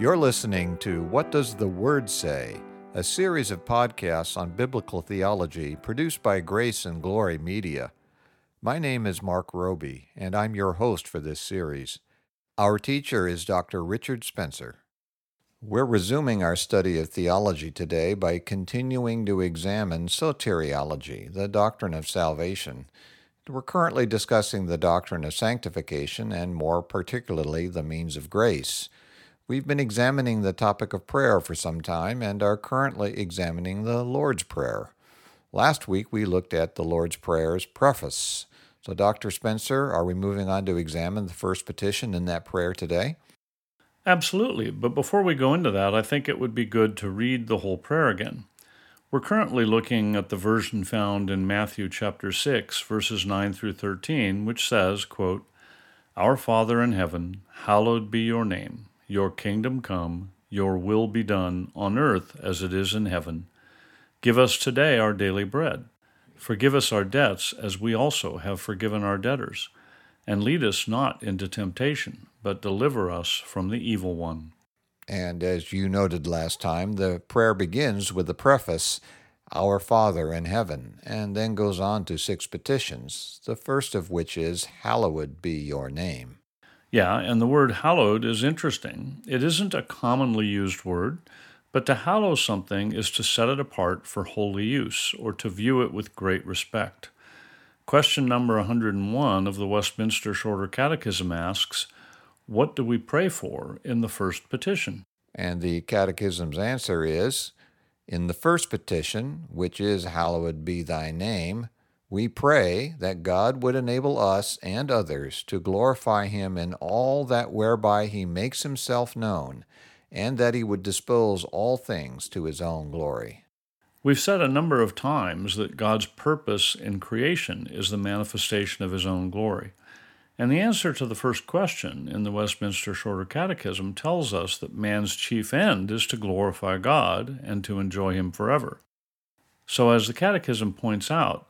You're listening to What Does the Word Say? a series of podcasts on biblical theology produced by Grace and Glory Media. My name is Mark Roby, and I'm your host for this series. Our teacher is Dr. Richard Spencer. We're resuming our study of theology today by continuing to examine soteriology, the doctrine of salvation. We're currently discussing the doctrine of sanctification and, more particularly, the means of grace. We've been examining the topic of prayer for some time and are currently examining the Lord's Prayer. Last week we looked at the Lord's Prayer's preface. So, Dr. Spencer, are we moving on to examine the first petition in that prayer today? Absolutely. But before we go into that, I think it would be good to read the whole prayer again. We're currently looking at the version found in Matthew chapter 6, verses 9 through 13, which says, quote, Our Father in heaven, hallowed be your name. Your kingdom come, your will be done on earth as it is in heaven. Give us today our daily bread. Forgive us our debts as we also have forgiven our debtors. And lead us not into temptation, but deliver us from the evil one. And as you noted last time, the prayer begins with the preface, Our Father in heaven, and then goes on to six petitions, the first of which is, Hallowed be your name. Yeah, and the word hallowed is interesting. It isn't a commonly used word, but to hallow something is to set it apart for holy use or to view it with great respect. Question number 101 of the Westminster Shorter Catechism asks, What do we pray for in the first petition? And the Catechism's answer is, In the first petition, which is, Hallowed be thy name, we pray that God would enable us and others to glorify Him in all that whereby He makes Himself known, and that He would dispose all things to His own glory. We've said a number of times that God's purpose in creation is the manifestation of His own glory. And the answer to the first question in the Westminster Shorter Catechism tells us that man's chief end is to glorify God and to enjoy Him forever. So, as the Catechism points out,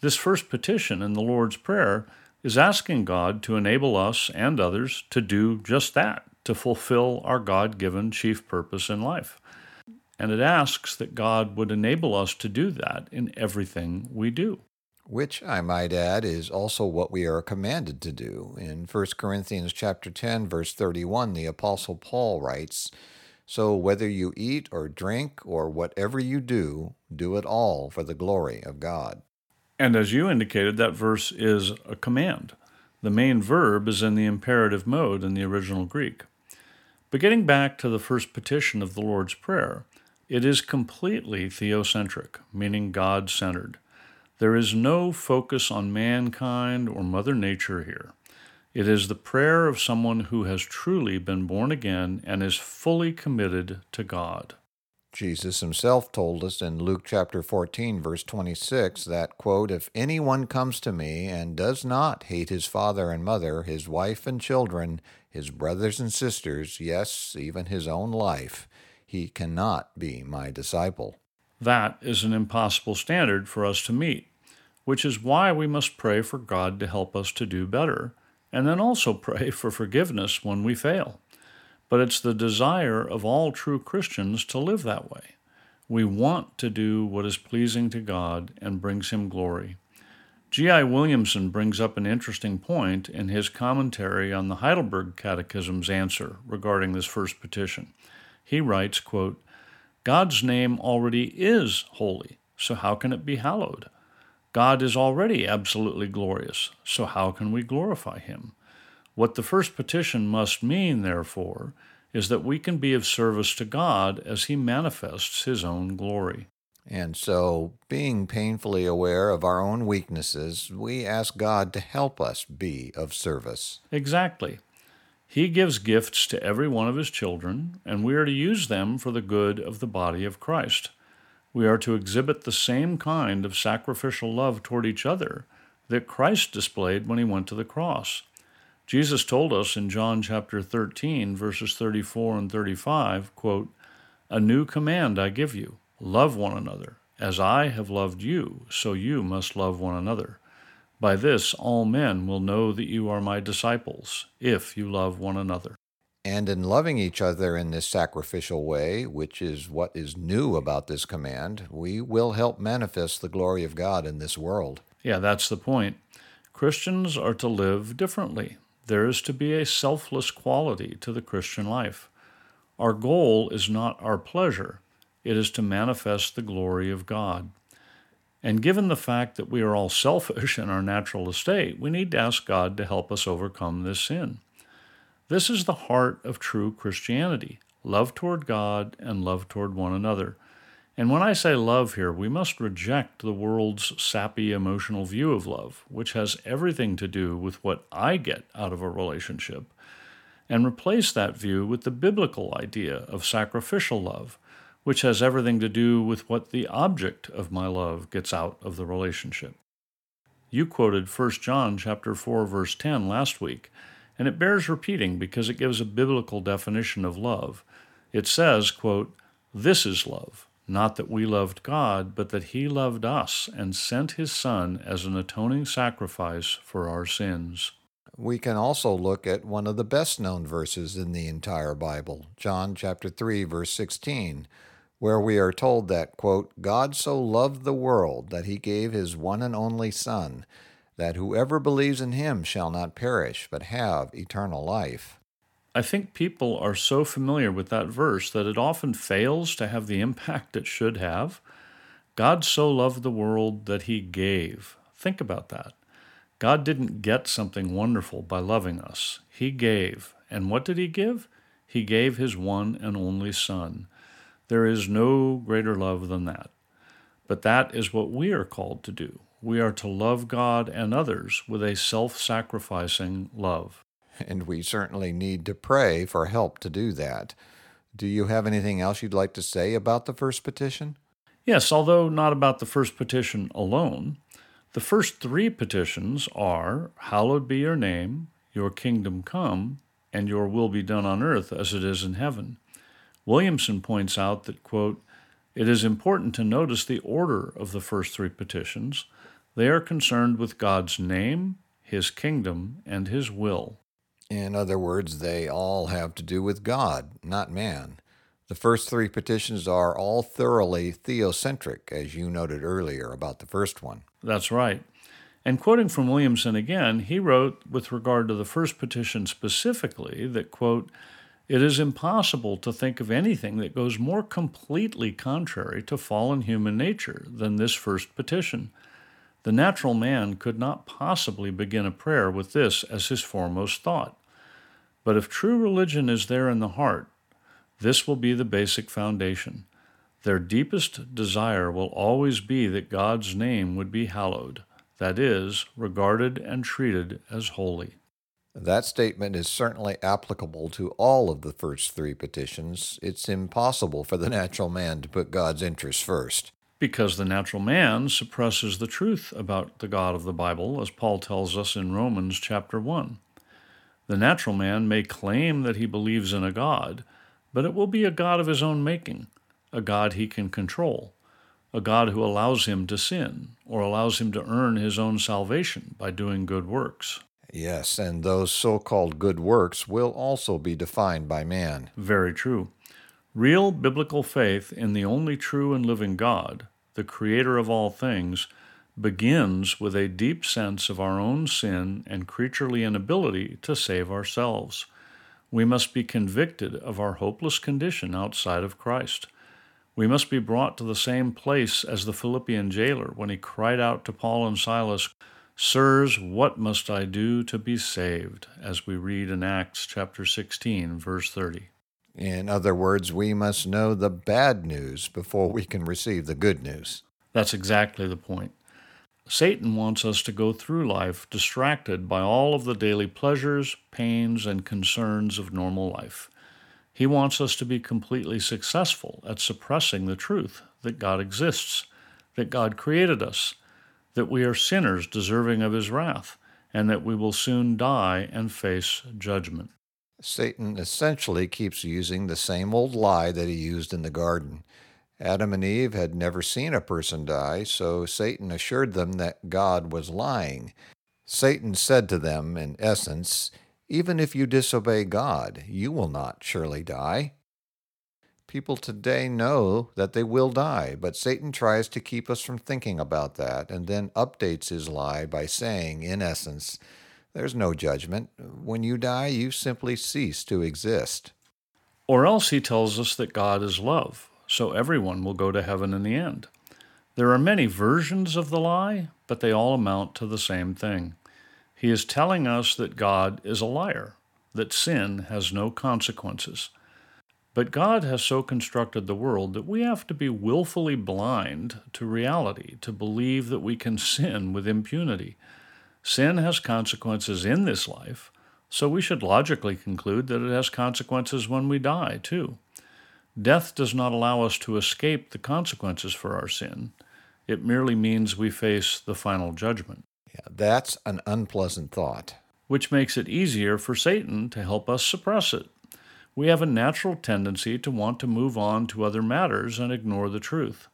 this first petition in the Lord's Prayer is asking God to enable us and others to do just that, to fulfill our God given chief purpose in life. And it asks that God would enable us to do that in everything we do. Which I might add is also what we are commanded to do. In 1 Corinthians chapter 10 verse 31 the apostle Paul writes, "So whether you eat or drink or whatever you do, do it all for the glory of God." And as you indicated, that verse is a command. The main verb is in the imperative mode in the original Greek. But getting back to the first petition of the Lord's Prayer, it is completely theocentric, meaning God centered. There is no focus on mankind or Mother Nature here. It is the prayer of someone who has truly been born again and is fully committed to God. Jesus himself told us in Luke chapter 14, verse 26, that, quote, If anyone comes to me and does not hate his father and mother, his wife and children, his brothers and sisters, yes, even his own life, he cannot be my disciple. That is an impossible standard for us to meet, which is why we must pray for God to help us to do better, and then also pray for forgiveness when we fail but it's the desire of all true Christians to live that way. We want to do what is pleasing to God and brings Him glory. G.I. Williamson brings up an interesting point in his commentary on the Heidelberg Catechism's answer regarding this first petition. He writes, quote, God's name already is holy, so how can it be hallowed? God is already absolutely glorious, so how can we glorify him? What the first petition must mean, therefore, is that we can be of service to God as He manifests His own glory. And so, being painfully aware of our own weaknesses, we ask God to help us be of service. Exactly. He gives gifts to every one of His children, and we are to use them for the good of the body of Christ. We are to exhibit the same kind of sacrificial love toward each other that Christ displayed when He went to the cross. Jesus told us in John chapter 13, verses 34 and 35, quote, A new command I give you love one another. As I have loved you, so you must love one another. By this all men will know that you are my disciples, if you love one another. And in loving each other in this sacrificial way, which is what is new about this command, we will help manifest the glory of God in this world. Yeah, that's the point. Christians are to live differently. There is to be a selfless quality to the Christian life. Our goal is not our pleasure, it is to manifest the glory of God. And given the fact that we are all selfish in our natural estate, we need to ask God to help us overcome this sin. This is the heart of true Christianity love toward God and love toward one another. And when I say love here, we must reject the world's sappy emotional view of love, which has everything to do with what I get out of a relationship, and replace that view with the biblical idea of sacrificial love, which has everything to do with what the object of my love gets out of the relationship. You quoted 1 John chapter 4 verse 10 last week, and it bears repeating because it gives a biblical definition of love. It says, quote, "This is love, not that we loved God, but that he loved us and sent his son as an atoning sacrifice for our sins." We can also look at one of the best known verses in the entire Bible, John chapter 3 verse 16, where we are told that, quote, God so loved the world that he gave his one and only Son, that whoever believes in him shall not perish, but have eternal life. I think people are so familiar with that verse that it often fails to have the impact it should have. God so loved the world that he gave. Think about that. God didn't get something wonderful by loving us, he gave. And what did he give? He gave his one and only Son. There is no greater love than that. But that is what we are called to do. We are to love God and others with a self sacrificing love. And we certainly need to pray for help to do that. Do you have anything else you'd like to say about the first petition? Yes, although not about the first petition alone. The first three petitions are Hallowed be your name, your kingdom come, and your will be done on earth as it is in heaven. Williamson points out that, quote, it is important to notice the order of the first three petitions. They are concerned with God's name, His kingdom, and His will. In other words, they all have to do with God, not man. The first three petitions are all thoroughly theocentric, as you noted earlier about the first one. That's right. And quoting from Williamson again, he wrote with regard to the first petition specifically that, quote, it is impossible to think of anything that goes more completely contrary to fallen human nature than this first petition. The natural man could not possibly begin a prayer with this as his foremost thought. But if true religion is there in the heart, this will be the basic foundation. Their deepest desire will always be that God's name would be hallowed, that is, regarded and treated as holy. That statement is certainly applicable to all of the first three petitions. It's impossible for the natural man to put God's interests first. Because the natural man suppresses the truth about the God of the Bible, as Paul tells us in Romans chapter 1. The natural man may claim that he believes in a God, but it will be a God of his own making, a God he can control, a God who allows him to sin or allows him to earn his own salvation by doing good works. Yes, and those so called good works will also be defined by man. Very true. Real biblical faith in the only true and living God, the Creator of all things, begins with a deep sense of our own sin and creaturely inability to save ourselves. We must be convicted of our hopeless condition outside of Christ. We must be brought to the same place as the Philippian jailer when he cried out to Paul and Silas, Sirs, what must I do to be saved? As we read in Acts chapter 16, verse 30. In other words, we must know the bad news before we can receive the good news. That's exactly the point. Satan wants us to go through life distracted by all of the daily pleasures, pains, and concerns of normal life. He wants us to be completely successful at suppressing the truth that God exists, that God created us, that we are sinners deserving of his wrath, and that we will soon die and face judgment. Satan essentially keeps using the same old lie that he used in the garden. Adam and Eve had never seen a person die, so Satan assured them that God was lying. Satan said to them, in essence, Even if you disobey God, you will not surely die. People today know that they will die, but Satan tries to keep us from thinking about that and then updates his lie by saying, in essence, there's no judgment. When you die, you simply cease to exist. Or else he tells us that God is love, so everyone will go to heaven in the end. There are many versions of the lie, but they all amount to the same thing. He is telling us that God is a liar, that sin has no consequences. But God has so constructed the world that we have to be willfully blind to reality to believe that we can sin with impunity. Sin has consequences in this life, so we should logically conclude that it has consequences when we die, too. Death does not allow us to escape the consequences for our sin. It merely means we face the final judgment. Yeah, that's an unpleasant thought. Which makes it easier for Satan to help us suppress it. We have a natural tendency to want to move on to other matters and ignore the truth.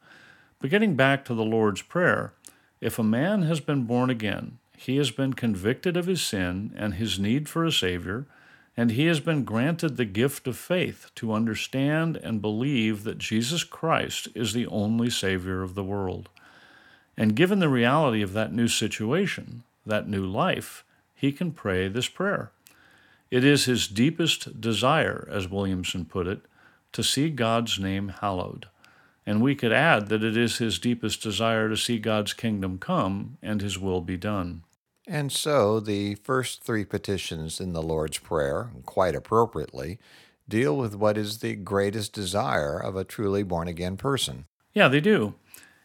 But getting back to the Lord's Prayer, if a man has been born again, he has been convicted of his sin and his need for a Savior, and he has been granted the gift of faith to understand and believe that Jesus Christ is the only Savior of the world. And given the reality of that new situation, that new life, he can pray this prayer. It is his deepest desire, as Williamson put it, to see God's name hallowed. And we could add that it is his deepest desire to see God's kingdom come and his will be done. And so the first three petitions in the Lord's Prayer, quite appropriately, deal with what is the greatest desire of a truly born again person. Yeah, they do.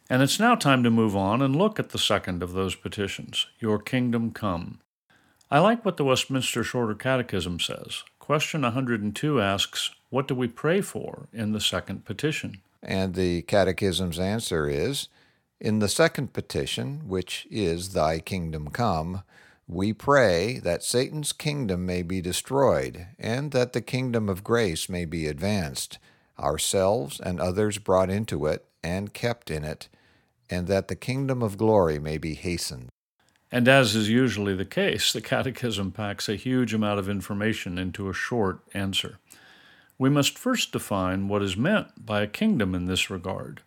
And it's now time to move on and look at the second of those petitions Your kingdom come. I like what the Westminster Shorter Catechism says. Question 102 asks, What do we pray for in the second petition? And the Catechism's answer is, In the second petition, which is Thy kingdom come, we pray that Satan's kingdom may be destroyed, and that the kingdom of grace may be advanced, ourselves and others brought into it and kept in it, and that the kingdom of glory may be hastened. And as is usually the case, the Catechism packs a huge amount of information into a short answer. We must first define what is meant by a kingdom in this regard.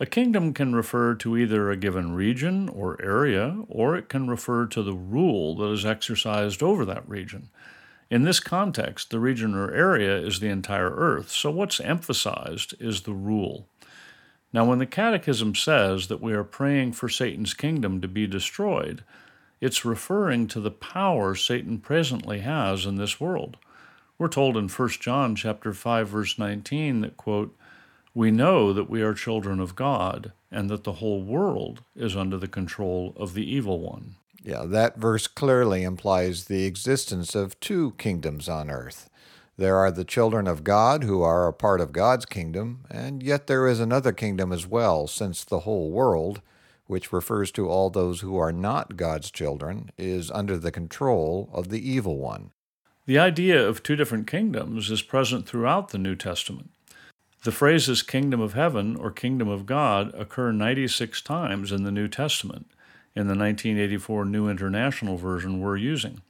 A kingdom can refer to either a given region or area, or it can refer to the rule that is exercised over that region. In this context, the region or area is the entire earth, so what's emphasized is the rule. Now, when the Catechism says that we are praying for Satan's kingdom to be destroyed, it's referring to the power Satan presently has in this world. We're told in 1 John chapter 5 verse 19 that quote, "We know that we are children of God and that the whole world is under the control of the evil one." Yeah, that verse clearly implies the existence of two kingdoms on earth. There are the children of God who are a part of God's kingdom, and yet there is another kingdom as well, since the whole world, which refers to all those who are not God's children, is under the control of the evil one. The idea of two different kingdoms is present throughout the New Testament. The phrases kingdom of heaven or kingdom of God occur 96 times in the New Testament in the 1984 New International Version we're using.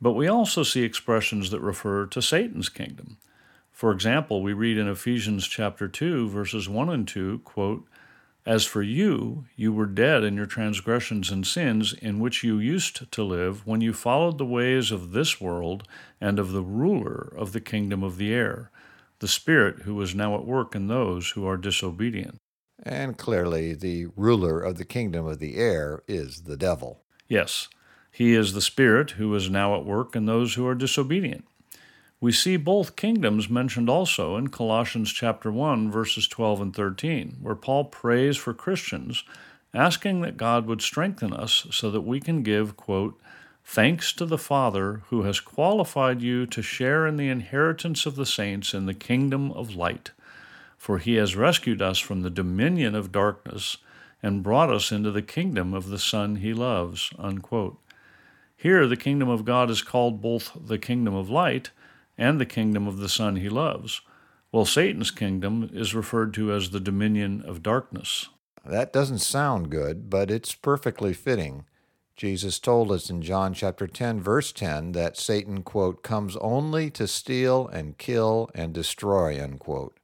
But we also see expressions that refer to Satan's kingdom. For example, we read in Ephesians chapter 2 verses 1 and 2, quote, "As for you, you were dead in your transgressions and sins in which you used to live when you followed the ways of this world and of the ruler of the kingdom of the air, the spirit who is now at work in those who are disobedient." And clearly, the ruler of the kingdom of the air is the devil. Yes. He is the Spirit who is now at work in those who are disobedient. We see both kingdoms mentioned also in Colossians chapter 1 verses 12 and 13, where Paul prays for Christians, asking that God would strengthen us so that we can give, quote, thanks to the Father who has qualified you to share in the inheritance of the saints in the kingdom of light. For he has rescued us from the dominion of darkness and brought us into the kingdom of the Son he loves. Unquote. Here, the kingdom of God is called both the kingdom of light and the kingdom of the Son he loves, while Satan's kingdom is referred to as the dominion of darkness. That doesn't sound good, but it's perfectly fitting. Jesus told us in John chapter 10 verse 10 that Satan quote comes only to steal and kill and destroy unquote,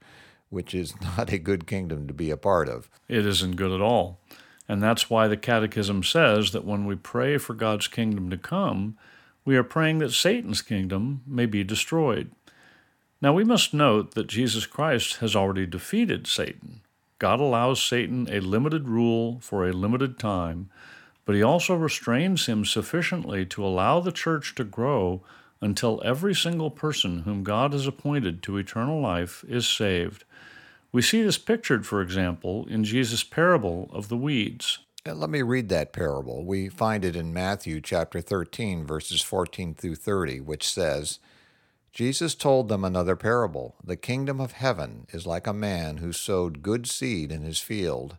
which is not a good kingdom to be a part of. It isn't good at all. And that's why the Catechism says that when we pray for God's kingdom to come, we are praying that Satan's kingdom may be destroyed. Now we must note that Jesus Christ has already defeated Satan. God allows Satan a limited rule for a limited time, but he also restrains him sufficiently to allow the church to grow until every single person whom God has appointed to eternal life is saved. We see this pictured, for example, in Jesus' parable of the weeds. Let me read that parable. We find it in Matthew chapter 13, verses 14 through 30, which says, Jesus told them another parable. The kingdom of heaven is like a man who sowed good seed in his field.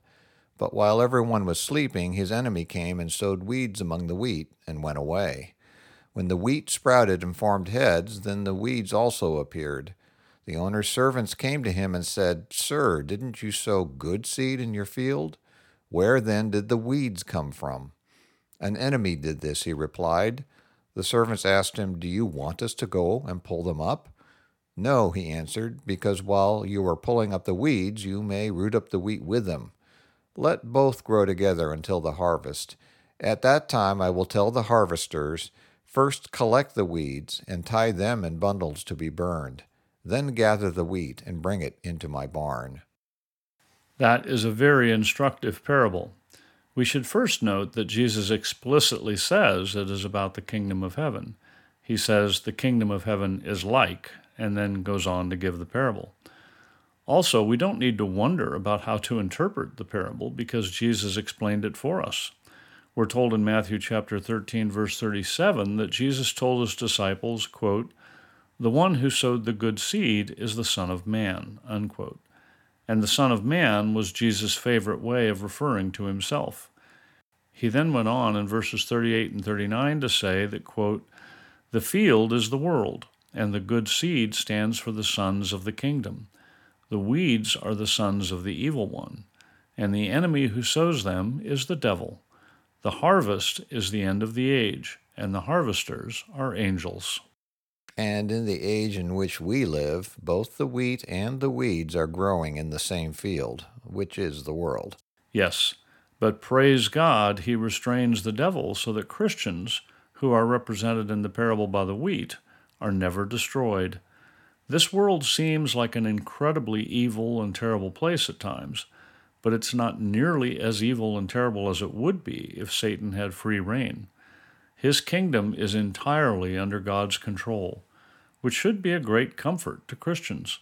But while everyone was sleeping, his enemy came and sowed weeds among the wheat and went away. When the wheat sprouted and formed heads, then the weeds also appeared. The owner's servants came to him and said, Sir, didn't you sow good seed in your field? Where then did the weeds come from? An enemy did this, he replied. The servants asked him, Do you want us to go and pull them up? No, he answered, because while you are pulling up the weeds, you may root up the wheat with them. Let both grow together until the harvest. At that time I will tell the harvesters, First collect the weeds and tie them in bundles to be burned. Then gather the wheat and bring it into my barn. That is a very instructive parable. We should first note that Jesus explicitly says it is about the kingdom of heaven. He says the kingdom of heaven is like, and then goes on to give the parable. Also, we don't need to wonder about how to interpret the parable because Jesus explained it for us. We're told in Matthew chapter 13 verse 37 that Jesus told his disciples, quote, "The one who sowed the good seed is the son of man." Unquote and the Son of Man was Jesus' favorite way of referring to himself. He then went on in verses 38 and 39 to say that, quote, The field is the world, and the good seed stands for the sons of the kingdom. The weeds are the sons of the evil one, and the enemy who sows them is the devil. The harvest is the end of the age, and the harvesters are angels. And in the age in which we live, both the wheat and the weeds are growing in the same field, which is the world. Yes, but praise God, he restrains the devil so that Christians, who are represented in the parable by the wheat, are never destroyed. This world seems like an incredibly evil and terrible place at times, but it's not nearly as evil and terrible as it would be if Satan had free reign. His kingdom is entirely under God's control which should be a great comfort to Christians.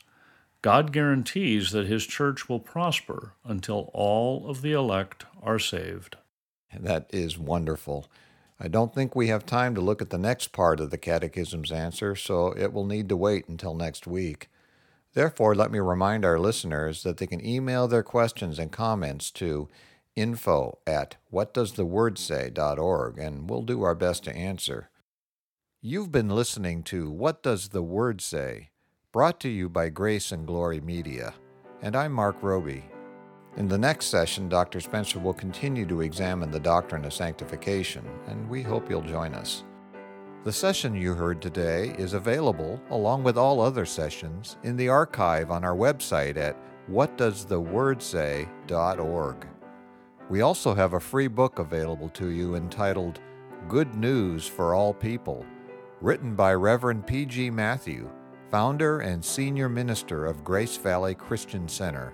God guarantees that His church will prosper until all of the elect are saved. That is wonderful. I don't think we have time to look at the next part of the Catechism's answer, so it will need to wait until next week. Therefore, let me remind our listeners that they can email their questions and comments to info at whatdoesthewordsay.org, and we'll do our best to answer. You've been listening to What Does the Word Say? brought to you by Grace and Glory Media. And I'm Mark Roby. In the next session, Dr. Spencer will continue to examine the doctrine of sanctification, and we hope you'll join us. The session you heard today is available, along with all other sessions, in the archive on our website at whatdoesthewordsay.org. We also have a free book available to you entitled Good News for All People written by Reverend P.G. Matthew, founder and senior minister of Grace Valley Christian Center.